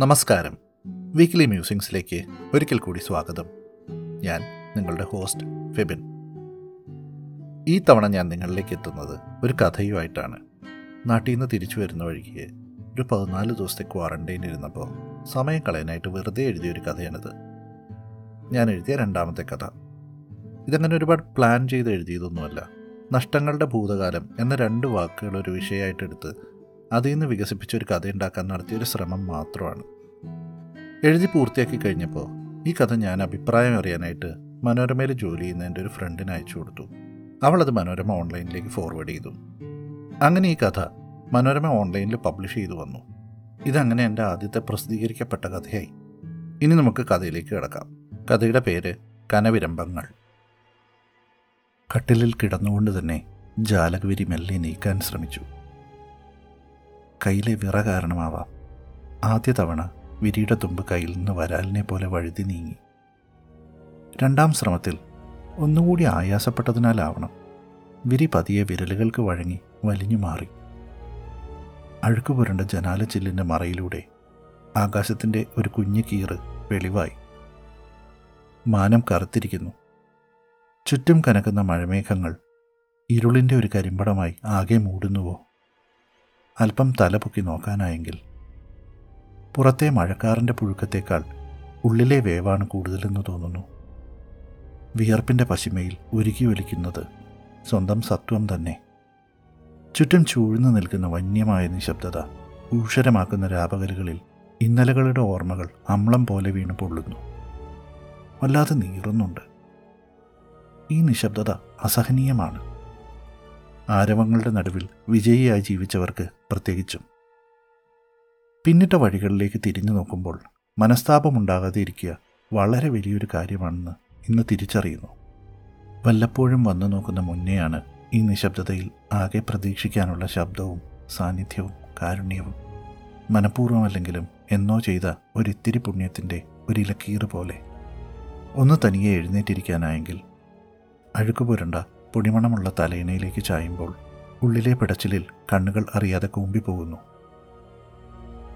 നമസ്കാരം. വീക്ക്ലി മ്യൂസിങ്സിലേക്ക് ഒരിക്കൽ കൂടി സ്വാഗതം. ഞാൻ നിങ്ങളുടെ ഹോസ്റ്റ് ഫെബിൻ. ഈ തവണ ഞാൻ നിങ്ങളിലേക്ക് എത്തുന്നത് ഒരു കഥയുമായിട്ടാണ്. നാട്ടിൽ നിന്ന് തിരിച്ചു വരുന്ന വഴിക്ക് ഒരു പതിനാല് ദിവസത്തെ ക്വാറന്റൈൻ ഇരുന്നപ്പോൾ സമയം കളയാനായിട്ട് വെറുതെ എഴുതിയ ഒരു കഥയാണിത്. ഞാൻ എഴുതിയ രണ്ടാമത്തെ കഥ. ഇതങ്ങനെ ഒരുപാട് പ്ലാൻ ചെയ്ത് എഴുതിയതൊന്നുമല്ല. നഷ്ടങ്ങളുടെ ഭൂതകാലം എന്ന രണ്ട് വാക്കുകൾ ഒരു വിഷയമായിട്ടെടുത്ത് അതിൽ നിന്ന് വികസിപ്പിച്ച ഒരു കഥ ഉണ്ടാക്കാൻ നടത്തിയൊരു ശ്രമം മാത്രമാണ്. എഴുതി പൂർത്തിയാക്കി കഴിഞ്ഞപ്പോൾ ഈ കഥ ഞാൻ അഭിപ്രായം അറിയാനായിട്ട് മനോരമയിൽ ജോലി ചെയ്യുന്ന ഒരു ഫ്രണ്ടിന് അയച്ചു കൊടുത്തു. അവളത് മനോരമ ഓൺലൈനിലേക്ക് ഫോർവേഡ് ചെയ്തു. അങ്ങനെ ഈ കഥ മനോരമ ഓൺലൈനിൽ പബ്ലിഷ് ചെയ്തു വന്നു. ഇതങ്ങനെ എന്റെ ആദ്യത്തെ പ്രസിദ്ധീകരിക്കപ്പെട്ട കഥയായി. ഇനി നമുക്ക് കഥയിലേക്ക് കിടക്കാം. കഥയുടെ പേര് കനവിരമ്പങ്ങൾ കട്ടിലിൽ കിടന്നുകൊണ്ട് തന്നെ ജാലകവിരി മെല്ലെ നീക്കാൻ ശ്രമിച്ചു. കയ്യിലെ വിറ കാരണമാവാം. ആദ്യ തവണ വിരിയുടെ തുമ്പ് കയ്യിൽ നിന്ന് വരാലിനെ പോലെ വഴുതി നീങ്ങി. രണ്ടാം ശ്രമത്തിൽ ഒന്നുകൂടി ആയാസപ്പെട്ടതിനാലാവണം. വിരി പതിയെ വിരലുകൾക്ക് വഴങ്ങി വലിഞ്ഞു മാറി. അഴുക്കുപുരണ്ട ജനാല ചില്ലിന്റെ മറയിലൂടെ ആകാശത്തിന്റെ ഒരു കുഞ്ഞു കീറ് വെളിവായി. മാനം കറുത്തിരിക്കുന്നു. ചുറ്റും കനക്കുന്ന മഴമേഘങ്ങൾ ഇരുളിന്റെ ഒരു കരിമ്പടമായി ആകെ മൂടുന്നുവോ? അല്പം തലപൊക്കി നോക്കാനായെങ്കിൽ. പുറത്തെ മഴക്കാറിന്റെ പുഴുക്കത്തേക്കാൾ ഉള്ളിലെ വേവാണ് കൂടുതലെന്ന് തോന്നുന്നു. വിയർപ്പിന്റെ പശിമയിൽ ഉരുകി ഒലിക്കുന്നത് സ്വന്തം സത്വം തന്നെ. ചുറ്റും ചൂഴ്ന്നു നിൽക്കുന്ന വന്യമായ നിശബ്ദത ഊഷരമാക്കുന്ന രാപകലുകളിൽ ഇന്നലകളുടെ ഓർമ്മകൾ അമ്ളം പോലെ വീണ് പൊള്ളുന്നു. വല്ലാതെ നീറുന്നുണ്ട്. ഈ നിശബ്ദത അസഹനീയമാണ്. ആരവങ്ങളുടെ നടുവിൽ വിജയിയായി ജീവിച്ചവർക്ക് പ്രത്യേകിച്ചും. പിന്നിട്ട വഴികളിലേക്ക് തിരിഞ്ഞു നോക്കുമ്പോൾ മനസ്താപമുണ്ടാകാതെ ഇരിക്കുക വളരെ വലിയൊരു കാര്യമാണെന്ന് ഇന്ന് തിരിച്ചറിയുന്നു. വല്ലപ്പോഴും വന്നു നോക്കുന്ന മുന്നെയാണ് ഈ നിശബ്ദതയിൽ ആകെ പ്രതീക്ഷിക്കാനുള്ള ശബ്ദവും സാന്നിധ്യവും കാരുണ്യവും. മനഃപൂർവമല്ലെങ്കിലും എന്നോ ചെയ്ത ഒരിത്തിരി പുണ്യത്തിന്റെ ഒരിലക്കീറ് പോലെ. ഒന്ന് തനിയെ എഴുന്നേറ്റിരിക്കാനായെങ്കിൽ അഴുക്ക് പുരണ്ട പൊടിമണമുള്ള തലയിണയിലേക്ക് ചായുമ്പോൾ ഉള്ളിലെ പിടച്ചിലിൽ കണ്ണുകൾ അറിയാതെ കൂമ്പിപ്പോകുന്നു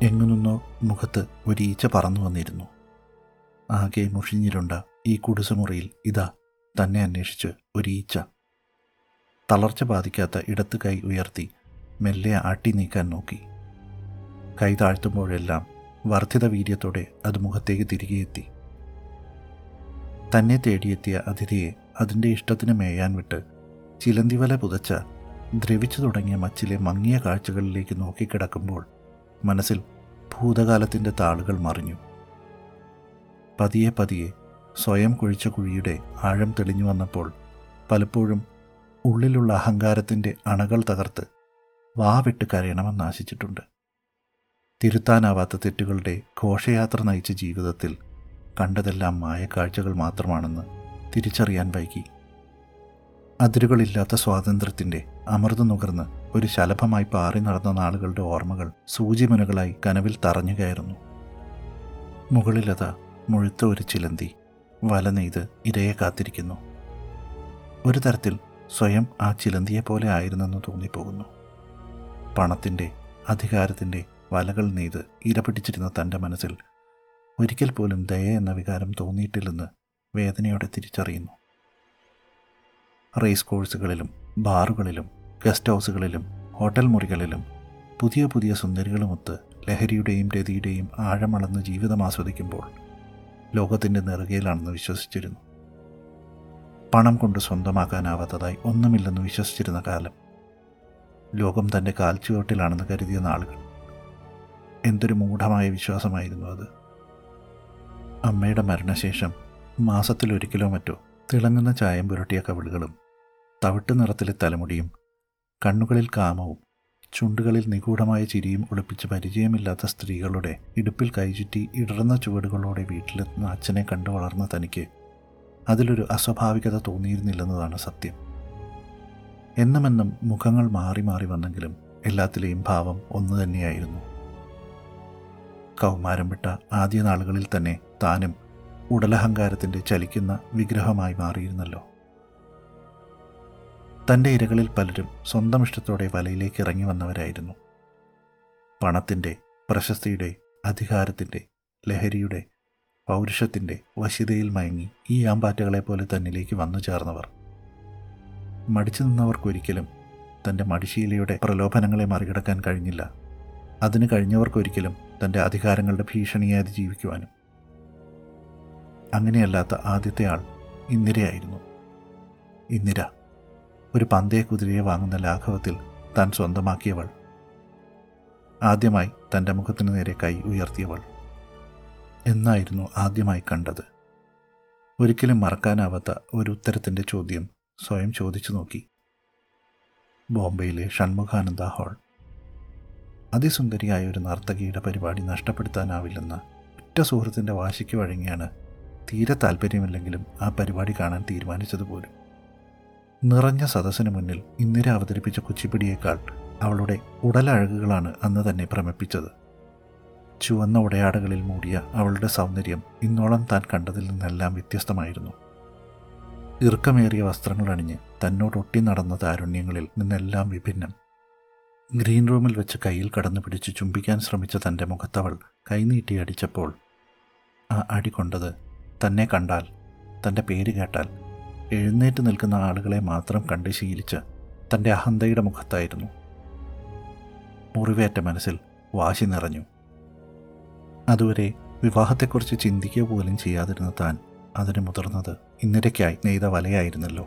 എങ്ങു നിന്നോ മുഖത്ത് ഒരീച്ച പറന്നു വന്നിരുന്നു. ആകെ മുഷിഞ്ഞിരുണ്ട ഈ കുടിസുമുറിയിൽ ഇതാ തന്നെ അന്വേഷിച്ച് ഒരീച്ച തളർച്ച ബാധിക്കാത്ത ഇടത്ത് കൈ ഉയർത്തി മെല്ലെ ആട്ടി നീക്കാൻ നോക്കി. കൈ താഴ്ത്തുമ്പോഴെല്ലാം വർദ്ധിത വീര്യത്തോടെ അത് മുഖത്തേക്ക് തിരികെ എത്തി തന്നെ തേടിയെത്തിയ അതിഥിയെ അതിന്റെ ഇഷ്ടത്തിന് മേയാൻ വിട്ട് ചിലന്തിവല പുതച്ച ദ്രവിച്ചു തുടങ്ങിയ മച്ചിലെ മങ്ങിയ കാഴ്ചകളിലേക്ക് നോക്കിക്കിടക്കുമ്പോൾ മനസ്സിൽ ഭൂതകാലത്തിന്റെ താളുകൾ മറിഞ്ഞു. പതിയെ പതിയെ സ്വയം കുഴിച്ച കുഴിയുടെ ആഴം തെളിഞ്ഞു വന്നപ്പോൾ പലപ്പോഴും ഉള്ളിലുള്ള അഹങ്കാരത്തിന്റെ അണകൾ തകർത്ത് വാവിട്ട് കരയണമെന്ന് ആശിച്ചിട്ടുണ്ട്. തിരുത്താനാവാത്ത തെറ്റുകളുടെ ഘോഷയാത്ര നയിച്ച ജീവിതത്തിൽ കണ്ടതെല്ലാം മായക്കാഴ്ചകൾ മാത്രമാണെന്ന് തിരിച്ചറിയാൻ വൈകി. അതിരുകളില്ലാത്ത സ്വാതന്ത്ര്യത്തിന്റെ അമൃത് നുകർന്ന് ഒരു ശലഭമായി പാറി നടന്ന നാളുകളുടെ ഓർമ്മകൾ സൂചിമുനകളായി കനവിൽ തറഞ്ഞു കയറുന്നു. മുകളിലത മുഴുത്ത ഒരു ചിലന്തി വല നെയ്ത് ഇരയെ കാത്തിരിക്കുന്നു. ഒരു തരത്തിൽ സ്വയം ആ ചിലന്തിയെ പോലെ ആയിരുന്നെന്ന് തോന്നിപ്പോകുന്നു. പണത്തിന്റെ അധികാരത്തിന്റെ വലകൾ നെയ്ത് ഇര പിടിച്ചിരുന്ന തന്റെ മനസ്സിൽ ഒരിക്കൽ പോലും ദയ എന്ന വികാരം തോന്നിയിട്ടില്ലെന്ന് വേദനയോടെ തിരിച്ചറിയുന്നു. റേസ് കോഴ്സുകളിലും ബാറുകളിലും ഗസ്റ്റ് ഹൗസുകളിലും ഹോട്ടൽ മുറികളിലും പുതിയ പുതിയ സുന്ദരികളുമൊത്ത് ലഹരിയുടെയും രതിയുടെയും ആഴമളന്ന് ജീവിതം ആസ്വദിക്കുമ്പോൾ ലോകത്തിന്റെ നെറുകയിലാണെന്ന് വിശ്വസിച്ചിരുന്നു. പണം കൊണ്ട് സ്വന്തമാക്കാനാവാത്തതായി ഒന്നുമില്ലെന്ന് വിശ്വസിച്ചിരുന്ന കാലം. ലോകം തന്റെ കാൽച്ചുവട്ടിലാണെന്ന് കരുതിയ നാളുകൾ. എന്തൊരു മൂഢമായ വിശ്വാസമായിരുന്നു അത്. അമ്മയുടെ മരണശേഷം മാസത്തിലൊരിക്കലോ മറ്റോ തിളങ്ങുന്ന ചായം പുരട്ടിയ കവിളുകളും തവിട്ട് നിറത്തിലെ തലമുടിയും കണ്ണുകളിൽ കാമവും ചുണ്ടുകളിൽ നിഗൂഢമായ ചിരിയും ഒളിപ്പിച്ച് പരിചയമില്ലാത്ത സ്ത്രീകളുടെ ഇടുപ്പിൽ കൈചുറ്റി ഇടർന്ന ചുവടുകളോടെ വീട്ടിലെത്തുന്ന അച്ഛനെ കണ്ടു വളർന്ന തനിക്ക് അതിലൊരു അസ്വാഭാവികത തോന്നിയിരുന്നില്ലെന്നതാണ് സത്യം. എന്നുമെന്നും മുഖങ്ങൾ മാറി മാറി വന്നെങ്കിലും എല്ലാത്തിലെയും ഭാവം ഒന്നു തന്നെയായിരുന്നു കൗമാരം വിട്ട ആദ്യ നാളുകളിൽ തന്നെ താനും ഉടലഹങ്കാരത്തിന്റെ ചലിക്കുന്ന വിഗ്രഹമായി മാറിയിരുന്നല്ലോ. തന്റെ ഇരകളിൽ പലരും സ്വന്തം ഇഷ്ടത്തോടെ വലയിലേക്ക് ഇറങ്ങി വന്നവരായിരുന്നു. പണത്തിന്റെ പ്രശസ്തിയുടെ അധികാരത്തിന്റെ ലഹരിയുടെ പൗരുഷത്തിന്റെ വശ്യതയിൽ മയങ്ങി ഈ ആമ്പാറ്റകളെ പോലെ തന്നിലേക്ക് വന്നു ചേർന്നവർ. മടിച്ചു നിന്നവർക്കൊരിക്കലും തന്റെ മടിശീലയുടെ പ്രലോഭനങ്ങളെ മറികടക്കാൻ കഴിഞ്ഞില്ല. അതിന് കഴിഞ്ഞവർക്കൊരിക്കലും തന്റെ അധികാരങ്ങളുടെ ഭീഷണിയെ അതിജീവിക്കുവാനും അങ്ങനെയല്ലാത്ത ആദ്യത്തെ ആൾ ഇന്ദിരയായിരുന്നു. ഇന്ദിര ഒരു പന്തയ കുതിരയെ വാങ്ങുന്ന ലാഘവത്തിൽ താൻ സ്വന്തമാക്കിയവൾ. ആദ്യമായി തന്റെ മുഖത്തിന് നേരെ കൈ ഉയർത്തിയവൾ. എന്നായിരുന്നു ആദ്യമായി കണ്ടത്. ഒരിക്കലും മറക്കാനാവാത്ത ഒരു ഉത്തരത്തിന്റെ ചോദ്യം സ്വയം ചോദിച്ചു നോക്കി. ബോംബെയിലെ ഷൺമുഖാനന്ദ ഹാൾ. അതിസുന്ദരിയായ ഒരു നർത്തകിയുടെ പരിപാടി നഷ്ടപ്പെടുത്താനാവില്ലെന്ന ഒറ്റ സുഹൃത്തിന്റെ വാശിക്ക് വഴങ്ങിയാണ് തീരെ താല്പര്യമില്ലെങ്കിലും ആ പരിപാടി കാണാൻ തീരുമാനിച്ചത് പോലും. നിറഞ്ഞ സദസ്സിന് മുന്നിൽ ഇന്ദിര അവതരിപ്പിച്ച കുച്ചിപ്പിടിയേക്കാൾ അവളുടെ ഉടലഴകുകളാണ് അന്ന് തന്നെ ഭ്രമിപ്പിച്ചത്. ചുവന്ന ഉടയാടകളിൽ മൂടിയ അവളുടെ സൗന്ദര്യം ഇന്നോളം താൻ കണ്ടതിൽ നിന്നെല്ലാം വ്യത്യസ്തമായിരുന്നു. ഇറുക്കമേറിയ വസ്ത്രങ്ങൾ അണിഞ്ഞ് തന്നോടൊട്ടി നടന്ന താരുണ്യങ്ങളിൽ നിന്നെല്ലാം വിഭിന്നം. ഗ്രീൻ റൂമിൽ വെച്ച് കയ്യിൽ കടന്നു പിടിച്ച് ചുംബിക്കാൻ ശ്രമിച്ച തന്റെ മുഖത്തവൾ കൈനീട്ടി അടിച്ചപ്പോൾ ആ അടി കൊണ്ടത് തന്നെ കണ്ടാൽ തന്റെ പേര് കേട്ടാൽ എഴുന്നേറ്റ് നിൽക്കുന്ന ആളുകളെ മാത്രം കണ്ട് ശീലിച്ച് തന്റെ അഹന്തയുടെ മുഖത്തായിരുന്നു. മുറിവേറ്റ മനസ്സിൽ വാശി നിറഞ്ഞു. അതുവരെ വിവാഹത്തെക്കുറിച്ച് ചിന്തിക്കുക പോലും ചെയ്യാതിരുന്ന താൻ അതിന് മുതിർന്നത് ഇന്നരയ്ക്കായി നെയ്ത വലയായിരുന്നല്ലോ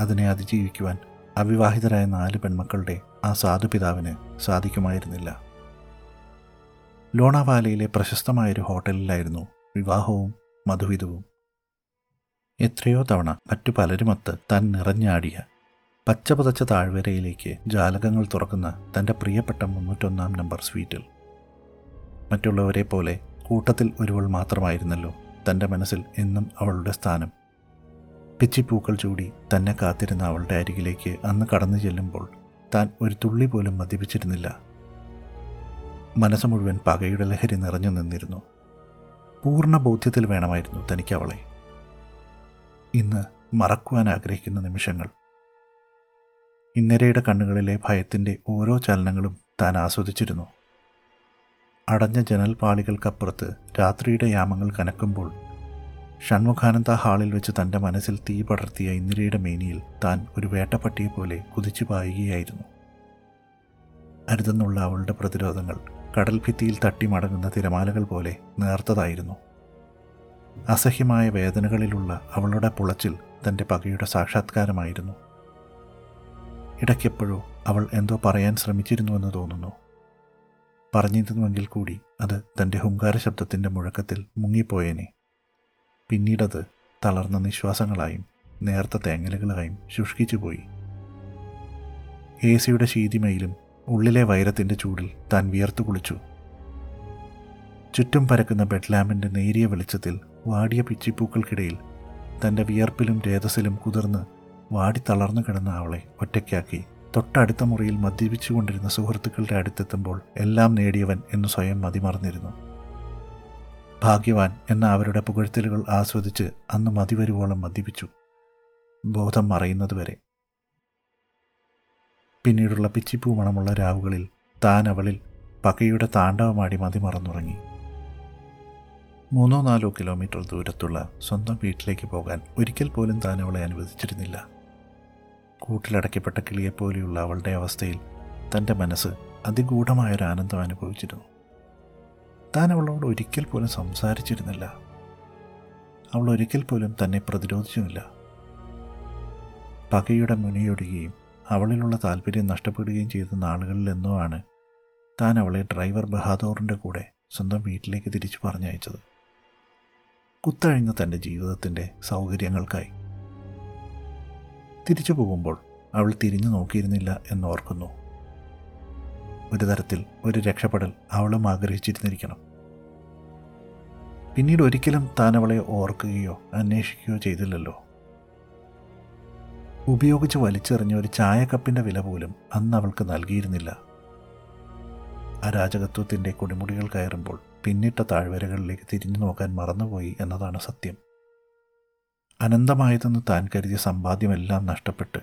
അതിനെ അതിജീവിക്കുവാൻ അവിവാഹിതരായ നാല് പെൺമക്കളുടെ ആ സാധുപിതാവിന് സാധിക്കുമായിരുന്നില്ല. ലോണാവാലയിലെ പ്രശസ്തമായൊരു ഹോട്ടലിലായിരുന്നു വിവാഹവും മധുവിധവും. എത്രയോ തവണ മറ്റു പലരുമൊത്ത് താൻ നിറഞ്ഞാടിയ പച്ചപതച്ച താഴ്വരയിലേക്ക് ജാലകങ്ങൾ തുറക്കുന്ന തന്റെ പ്രിയപ്പെട്ട മുന്നൂറ്റൊന്നാം നമ്പർ സ്വീറ്റിൽ. മറ്റുള്ളവരെ പോലെ കൂട്ടത്തിൽ ഒരുവൾ മാത്രമായിരുന്നല്ലോ തന്റെ മനസ്സിൽ എന്നും അവളുടെ സ്ഥാനം. പിച്ചിപ്പൂക്കൾ ചൂടി തന്നെ കാത്തിരുന്ന അവളുടെ അരികിലേക്ക് അന്ന് കടന്നു ചെല്ലുമ്പോൾ താൻ ഒരു തുള്ളി പോലും മദ്യപിച്ചിരുന്നില്ല. മനസ്സ് മുഴുവൻ പകയുടെ ലഹരി നിറഞ്ഞു നിന്നിരുന്നു. പൂർണ ബോധ്യത്തിൽ വേണമായിരുന്നു തനിക്ക് അവളെ ഇന്ന് മറക്കുവാൻ ആഗ്രഹിക്കുന്ന നിമിഷങ്ങൾ. ഇന്നരയുടെ കണ്ണുകളിലെ ഭയത്തിന്റെ ഓരോ ചലനങ്ങളും താൻ ആസ്വദിച്ചിരുന്നു. അടഞ്ഞ ജനൽപാളികൾക്കപ്പുറത്ത് രാത്രിയുടെ യാമങ്ങൾ കനക്കുമ്പോൾ ഷൺമുഖാനന്ദ ഹാളിൽ വെച്ച് തന്റെ മനസ്സിൽ തീ പടർത്തിയ ഇന്ദിരയുടെ മേനിയിൽ താൻ ഒരു വേട്ടപ്പട്ടിയെ പോലെ കുതിച്ചു പായുകയായിരുന്നു. അരുതെന്നുള്ള അവളുടെ പ്രതിരോധങ്ങൾ കടൽ ഭിത്തിയിൽ തട്ടി മടങ്ങുന്ന തിരമാലകൾ പോലെ നേർത്തതായിരുന്നു. അസഹ്യമായ വേദനകളിലുള്ള അവളുടെ പുളച്ചിൽ തന്റെ പകയുടെ സാക്ഷാത്കാരമായിരുന്നു. ഇടയ്ക്കെപ്പോഴോ അവൾ എന്തോ പറയാൻ ശ്രമിച്ചിരുന്നുവെന്ന് തോന്നുന്നു. പറഞ്ഞിരുന്നുവെങ്കിൽ കൂടി അത് തന്റെ ഹുങ്കാര ശബ്ദത്തിന്റെ മുഴക്കത്തിൽ മുങ്ങിപ്പോയേനെ. പിന്നീടത് തളർന്ന നിശ്വാസങ്ങളായും നേർത്ത തേങ്ങലുകളായും ശുഷ്കിച്ചുപോയി. എ സിയുടെ ശീതിമയിലും ഉള്ളിലെ വൈരത്തിന്റെ ചൂടിൽ താൻ വിയർത്തു കുളിച്ചു. ചുറ്റും പരക്കുന്ന ബെഡ് ലാമ്പിന്റെ നേരിയ വെളിച്ചത്തിൽ വാടിയ പിച്ചിപ്പൂക്കൾക്കിടയിൽ തന്റെ വിയർപ്പിലും രേതസിലും കുതിർന്ന് വാടി തളർന്നു കിടന്ന അവളെ ഒറ്റയ്ക്കാക്കി തൊട്ടടുത്ത മുറിയിൽ മദ്യപിച്ചുകൊണ്ടിരുന്ന സുഹൃത്തുക്കളുടെ അടുത്തെത്തുമ്പോൾ എല്ലാം നേടിയവൻ എന്ന് സ്വയം മതിമറന്നിരുന്നു. ഭാഗ്യവാൻ എന്ന അവരുടെ പുകഴ്ത്തലുകൾ ആസ്വദിച്ച് അന്ന് മതിവരുവോളം മദ്യപിച്ചു. ബോധം മറയുന്നതുവരെ പിന്നീടുള്ള പിച്ചിപ്പൂ മണമുള്ള രാവുകളിൽ താൻ അവളിൽ പകയുടെ താണ്ഡവമാടി മതിമറന്നുറങ്ങി. മൂന്നോ നാലോ കിലോമീറ്റർ ദൂരത്തുള്ള സ്വന്തം വീട്ടിലേക്ക് പോകാൻ ഒരിക്കൽ പോലും താൻ അവളെ അനുവദിച്ചിരുന്നില്ല. കൂട്ടിലടയ്ക്കപ്പെട്ട കിളിയെപ്പോലെയുള്ള അവളുടെ അവസ്ഥയിൽ തന്റെ മനസ്സ് അതിഗൂഢമായൊരു ആനന്ദം അനുഭവിച്ചിരുന്നു. താൻ അവളോട് ഒരിക്കൽ പോലും സംസാരിച്ചിരുന്നില്ല. അവൾ ഒരിക്കൽ പോലും തന്നെ പ്രതിരോധിച്ചുമില്ല പകയുടെ മുനയൊടുകയും അവളിലുള്ള താല്പര്യം നഷ്ടപ്പെടുകയും ചെയ്ത നാളുകളിലെന്നോ ആണ് താൻ അവളെ ഡ്രൈവർ ബഹാദൂറിന്റെ കൂടെ സ്വന്തം വീട്ടിലേക്ക് തിരിച്ചു പറഞ്ഞയച്ചത്. കുത്തഴിഞ്ഞ തന്റെ ജീവിതത്തിന്റെ സൗകര്യങ്ങൾക്കായി. തിരിച്ചു പോകുമ്പോൾ അവൾ തിരിഞ്ഞു നോക്കിയിരുന്നില്ല എന്നോർക്കുന്നു ഒരു തരത്തിൽ ഒരു രക്ഷപ്പെടൽ അവളും ആഗ്രഹിച്ചിരുന്നിരിക്കണം. പിന്നീട് ഒരിക്കലും താൻ അവളെ ഓർക്കുകയോ അന്വേഷിക്കുകയോ ചെയ്തില്ലല്ലോ. ഉപയോഗിച്ച് വലിച്ചെറിഞ്ഞ ഒരു ചായക്കപ്പിന്റെ വില പോലും അന്ന് അവൾക്ക് നൽകിയിരുന്നില്ല. അരാജകത്വത്തിന്റെ കൊടിമുടികൾ കയറുമ്പോൾ പിന്നിട്ട താഴ്വരകളിലേക്ക് തിരിഞ്ഞു നോക്കാൻ മറന്നുപോയി എന്നതാണ് സത്യം. അനന്തമായതെന്ന് താൻ കരുതിയ സമ്പാദ്യമെല്ലാം നഷ്ടപ്പെട്ട്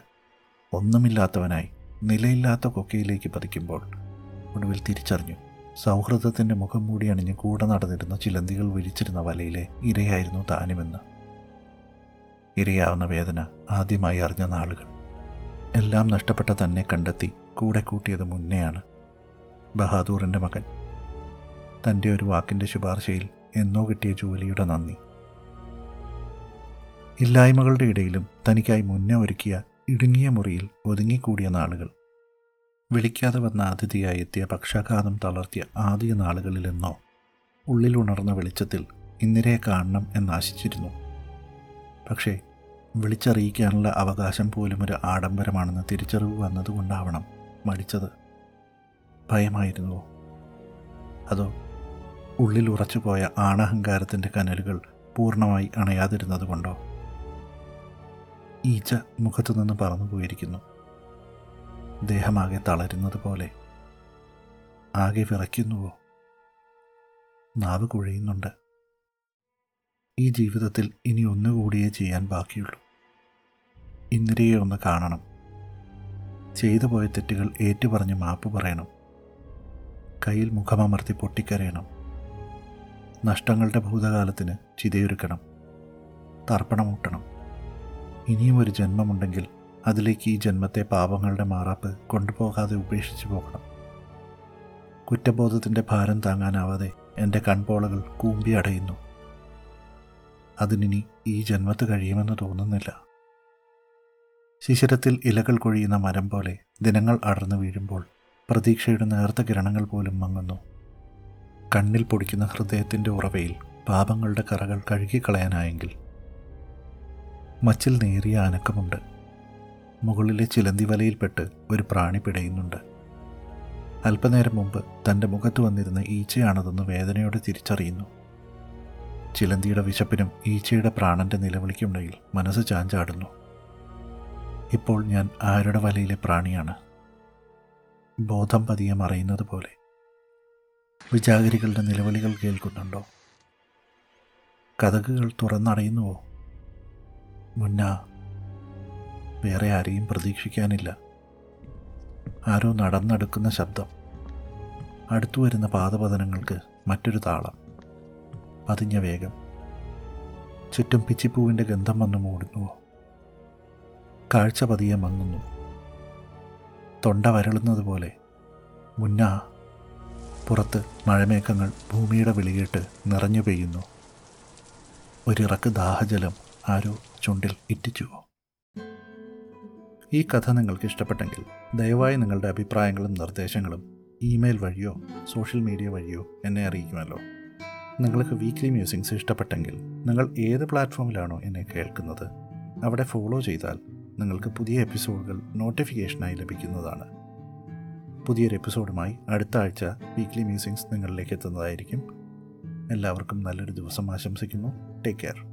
ഒന്നുമില്ലാത്തവനായി നിലയില്ലാത്ത കൊക്കയിലേക്ക് പതിക്കുമ്പോൾ ഒടുവിൽ തിരിച്ചറിഞ്ഞു. സൗഹൃദത്തിന്റെ മുഖം മൂടി അണിഞ്ഞ് കൂടെ നടന്നിരുന്ന ചിലന്തികൾ വിരിച്ചിരുന്ന വലയിലെ ഇരയായിരുന്നു താനുമെന്ന്. ഇരയാവുന്ന വേദന ആദ്യമായി അറിഞ്ഞ നാളുകൾ. എല്ലാം നഷ്ടപ്പെട്ട തന്നെ കണ്ടെത്തി കൂടെ കൂട്ടിയത് മുന്നെയാണ് ബഹാദൂറിന്റെ മകൻ. തന്റെ ഒരു വാക്കിന്റെ ശുപാർശയിൽ എന്നോ കിട്ടിയ ജോലിയുടെ നന്ദി. ഇല്ലായ്മകളുടെ ഇടയിലും തനിക്കായി മുന്നേ ഒരുക്കിയ ഇടുങ്ങിയ മുറിയിൽ ഒതുങ്ങിക്കൂടിയ നാളുകൾ. വിളിക്കാതെ വന്ന അതിഥിയായി എത്തിയ പക്ഷാഘാതം തളർത്തിയ ആദ്യ നാളുകളിലെന്നോ ഉള്ളിലുണർന്ന വെളിച്ചത്തിൽ ഇന്ദിരയെ കാണണം എന്നാശിച്ചിരുന്നു. പക്ഷേ വിളിച്ചറിയിക്കാനുള്ള അവകാശം പോലും ഒരു ആഡംബരമാണെന്ന് തിരിച്ചറിവ് വന്നതുകൊണ്ടാവണം മടിച്ചത്. ഭയമായിരുന്നുവോ? അതോ ഉള്ളിൽ ഉറച്ചുപോയ ആണഹങ്കാരത്തിന്റെ കനലുകൾ പൂർണമായി അണയാതിരുന്നത് കൊണ്ടോ ഈച്ച മുഖത്തുനിന്ന് പറന്നു പോയിരിക്കുന്നു ദേഹമാകെ തളരുന്നത് പോലെ ആകെ വിറയ്ക്കുന്നുവോ? നാവ് കുഴയുന്നുണ്ട്. ഈ ജീവിതത്തിൽ ഇനി ഒന്നുകൂടിയേ ചെയ്യാൻ ബാക്കിയുള്ളൂ. ഇന്ദിരയെ ഒന്ന് കാണണം. ചെയ്തു പോയ തെറ്റുകൾ ഏറ്റുപറഞ്ഞ് മാപ്പ് പറയണം. കയ്യിൽ മുഖമമർത്തി പൊട്ടിക്കരയണം. നഷ്ടങ്ങളുടെ ഭൂതകാലത്തിന് ചിതയൊരുക്കണം. തർപ്പണമൂട്ടണം. ഇനിയും ഒരു ജന്മമുണ്ടെങ്കിൽ അതിലേക്ക് ഈ ജന്മത്തെ പാപങ്ങളുടെ മാറാപ്പ് കൊണ്ടുപോകാതെ ഉപേക്ഷിച്ചു പോകണം. കുറ്റബോധത്തിന്റെ ഭാരം താങ്ങാനാവാതെ എന്റെ കൺപോളകൾ കൂമ്പി അടയുന്നു അതിനി ഈ ജന്മത്ത് കഴിയുമെന്ന് തോന്നുന്നില്ല. ശിശിരത്തിൽ ഇലകൾ കൊഴിയുന്ന മരം പോലെ ദിനങ്ങൾ അടർന്നു വീഴുമ്പോൾ പ്രതീക്ഷയുടെ നേർത്ത കിരണങ്ങൾ പോലും മങ്ങുന്നു. കണ്ണിൽ പൊടിക്കുന്ന ഹൃദയത്തിന്റെ ഉറവയിൽ പാപങ്ങളുടെ കറകൾ കഴുകിക്കളയാനായെങ്കിൽ. മച്ചിൽ നേറിയ അനക്കമുണ്ട്. മുകളിലെ ചിലന്തി വലയിൽപ്പെട്ട് ഒരു പ്രാണി പിടയുന്നുണ്ട്. അല്പനേരം മുമ്പ് തന്റെ മുഖത്ത് വന്നിരുന്ന ഈച്ചയാണതെന്ന് വേദനയോടെ തിരിച്ചറിയുന്നു. ചിലന്തിയുടെ വിശപ്പിനും ഈച്ചയുടെ പ്രാണന്റെ നിലവിളിക്കുമിടയിൽ മനസ്സ് ചാഞ്ചാടുന്നു. ഇപ്പോൾ ഞാൻ ആരുടെ വലയിലെ പ്രാണിയാണ്? ബോധം പതിയെ മറയുന്നത് പോലെ. വിചാകരികളുടെ നിലവിളികൾ കേൾക്കുന്നുണ്ടോ? കഥകുകൾ തുറന്നടയുന്നുവോ? മുന്ന വേറെ ആരെയും പ്രതീക്ഷിക്കാനില്ല. ആരോ നടന്നെടുക്കുന്ന ശബ്ദം. അടുത്തു വരുന്ന പാദപതനങ്ങൾക്ക് മറ്റൊരു താളം. പതിഞ്ഞ വേഗം. ചുറ്റും പിച്ചിപ്പൂവിന്റെ ഗന്ധം വന്നു മൂടുന്നുവോ കാഴ്ച പതിയെ മങ്ങുന്നു. തൊണ്ട വരളുന്നത് പോലെ മുന്ന പുറത്ത് മഴമേഘങ്ങൾ ഭൂമിയുടെ വിളികേട്ട് നിറഞ്ഞു പെയ്യുന്നു. ഒരിറക്ക് ദാഹജലം ആരോ ചുണ്ടിൽ ഇറ്റിച്ചുവോ ഈ കഥ നിങ്ങൾക്ക് ഇഷ്ടപ്പെട്ടെങ്കിൽ ദയവായി നിങ്ങളുടെ അഭിപ്രായങ്ങളും നിർദ്ദേശങ്ങളും ഇമെയിൽ വഴിയോ സോഷ്യൽ മീഡിയ വഴിയോ എന്നെ അറിയിക്കുമല്ലോ. നിങ്ങൾക്ക് വീക്ക്ലി മ്യൂസിങ്സ് ഇഷ്ടപ്പെട്ടെങ്കിൽ നിങ്ങൾ ഏത് പ്ലാറ്റ്ഫോമിലാണോ എന്നെ കേൾക്കുന്നത് അവിടെ ഫോളോ ചെയ്താൽ നിങ്ങൾക്ക് പുതിയ എപ്പിസോഡുകൾ നോട്ടിഫിക്കേഷനായി ലഭിക്കുന്നതാണ്. പുതിയൊരു എപ്പിസോഡുമായി അടുത്ത ആഴ്ച വീക്ക്ലി മ്യൂസിങ്സ് നിങ്ങളിലേക്ക് എത്തുന്നതായിരിക്കും. എല്ലാവർക്കും നല്ലൊരു ദിവസം ആശംസിക്കുന്നു. Take care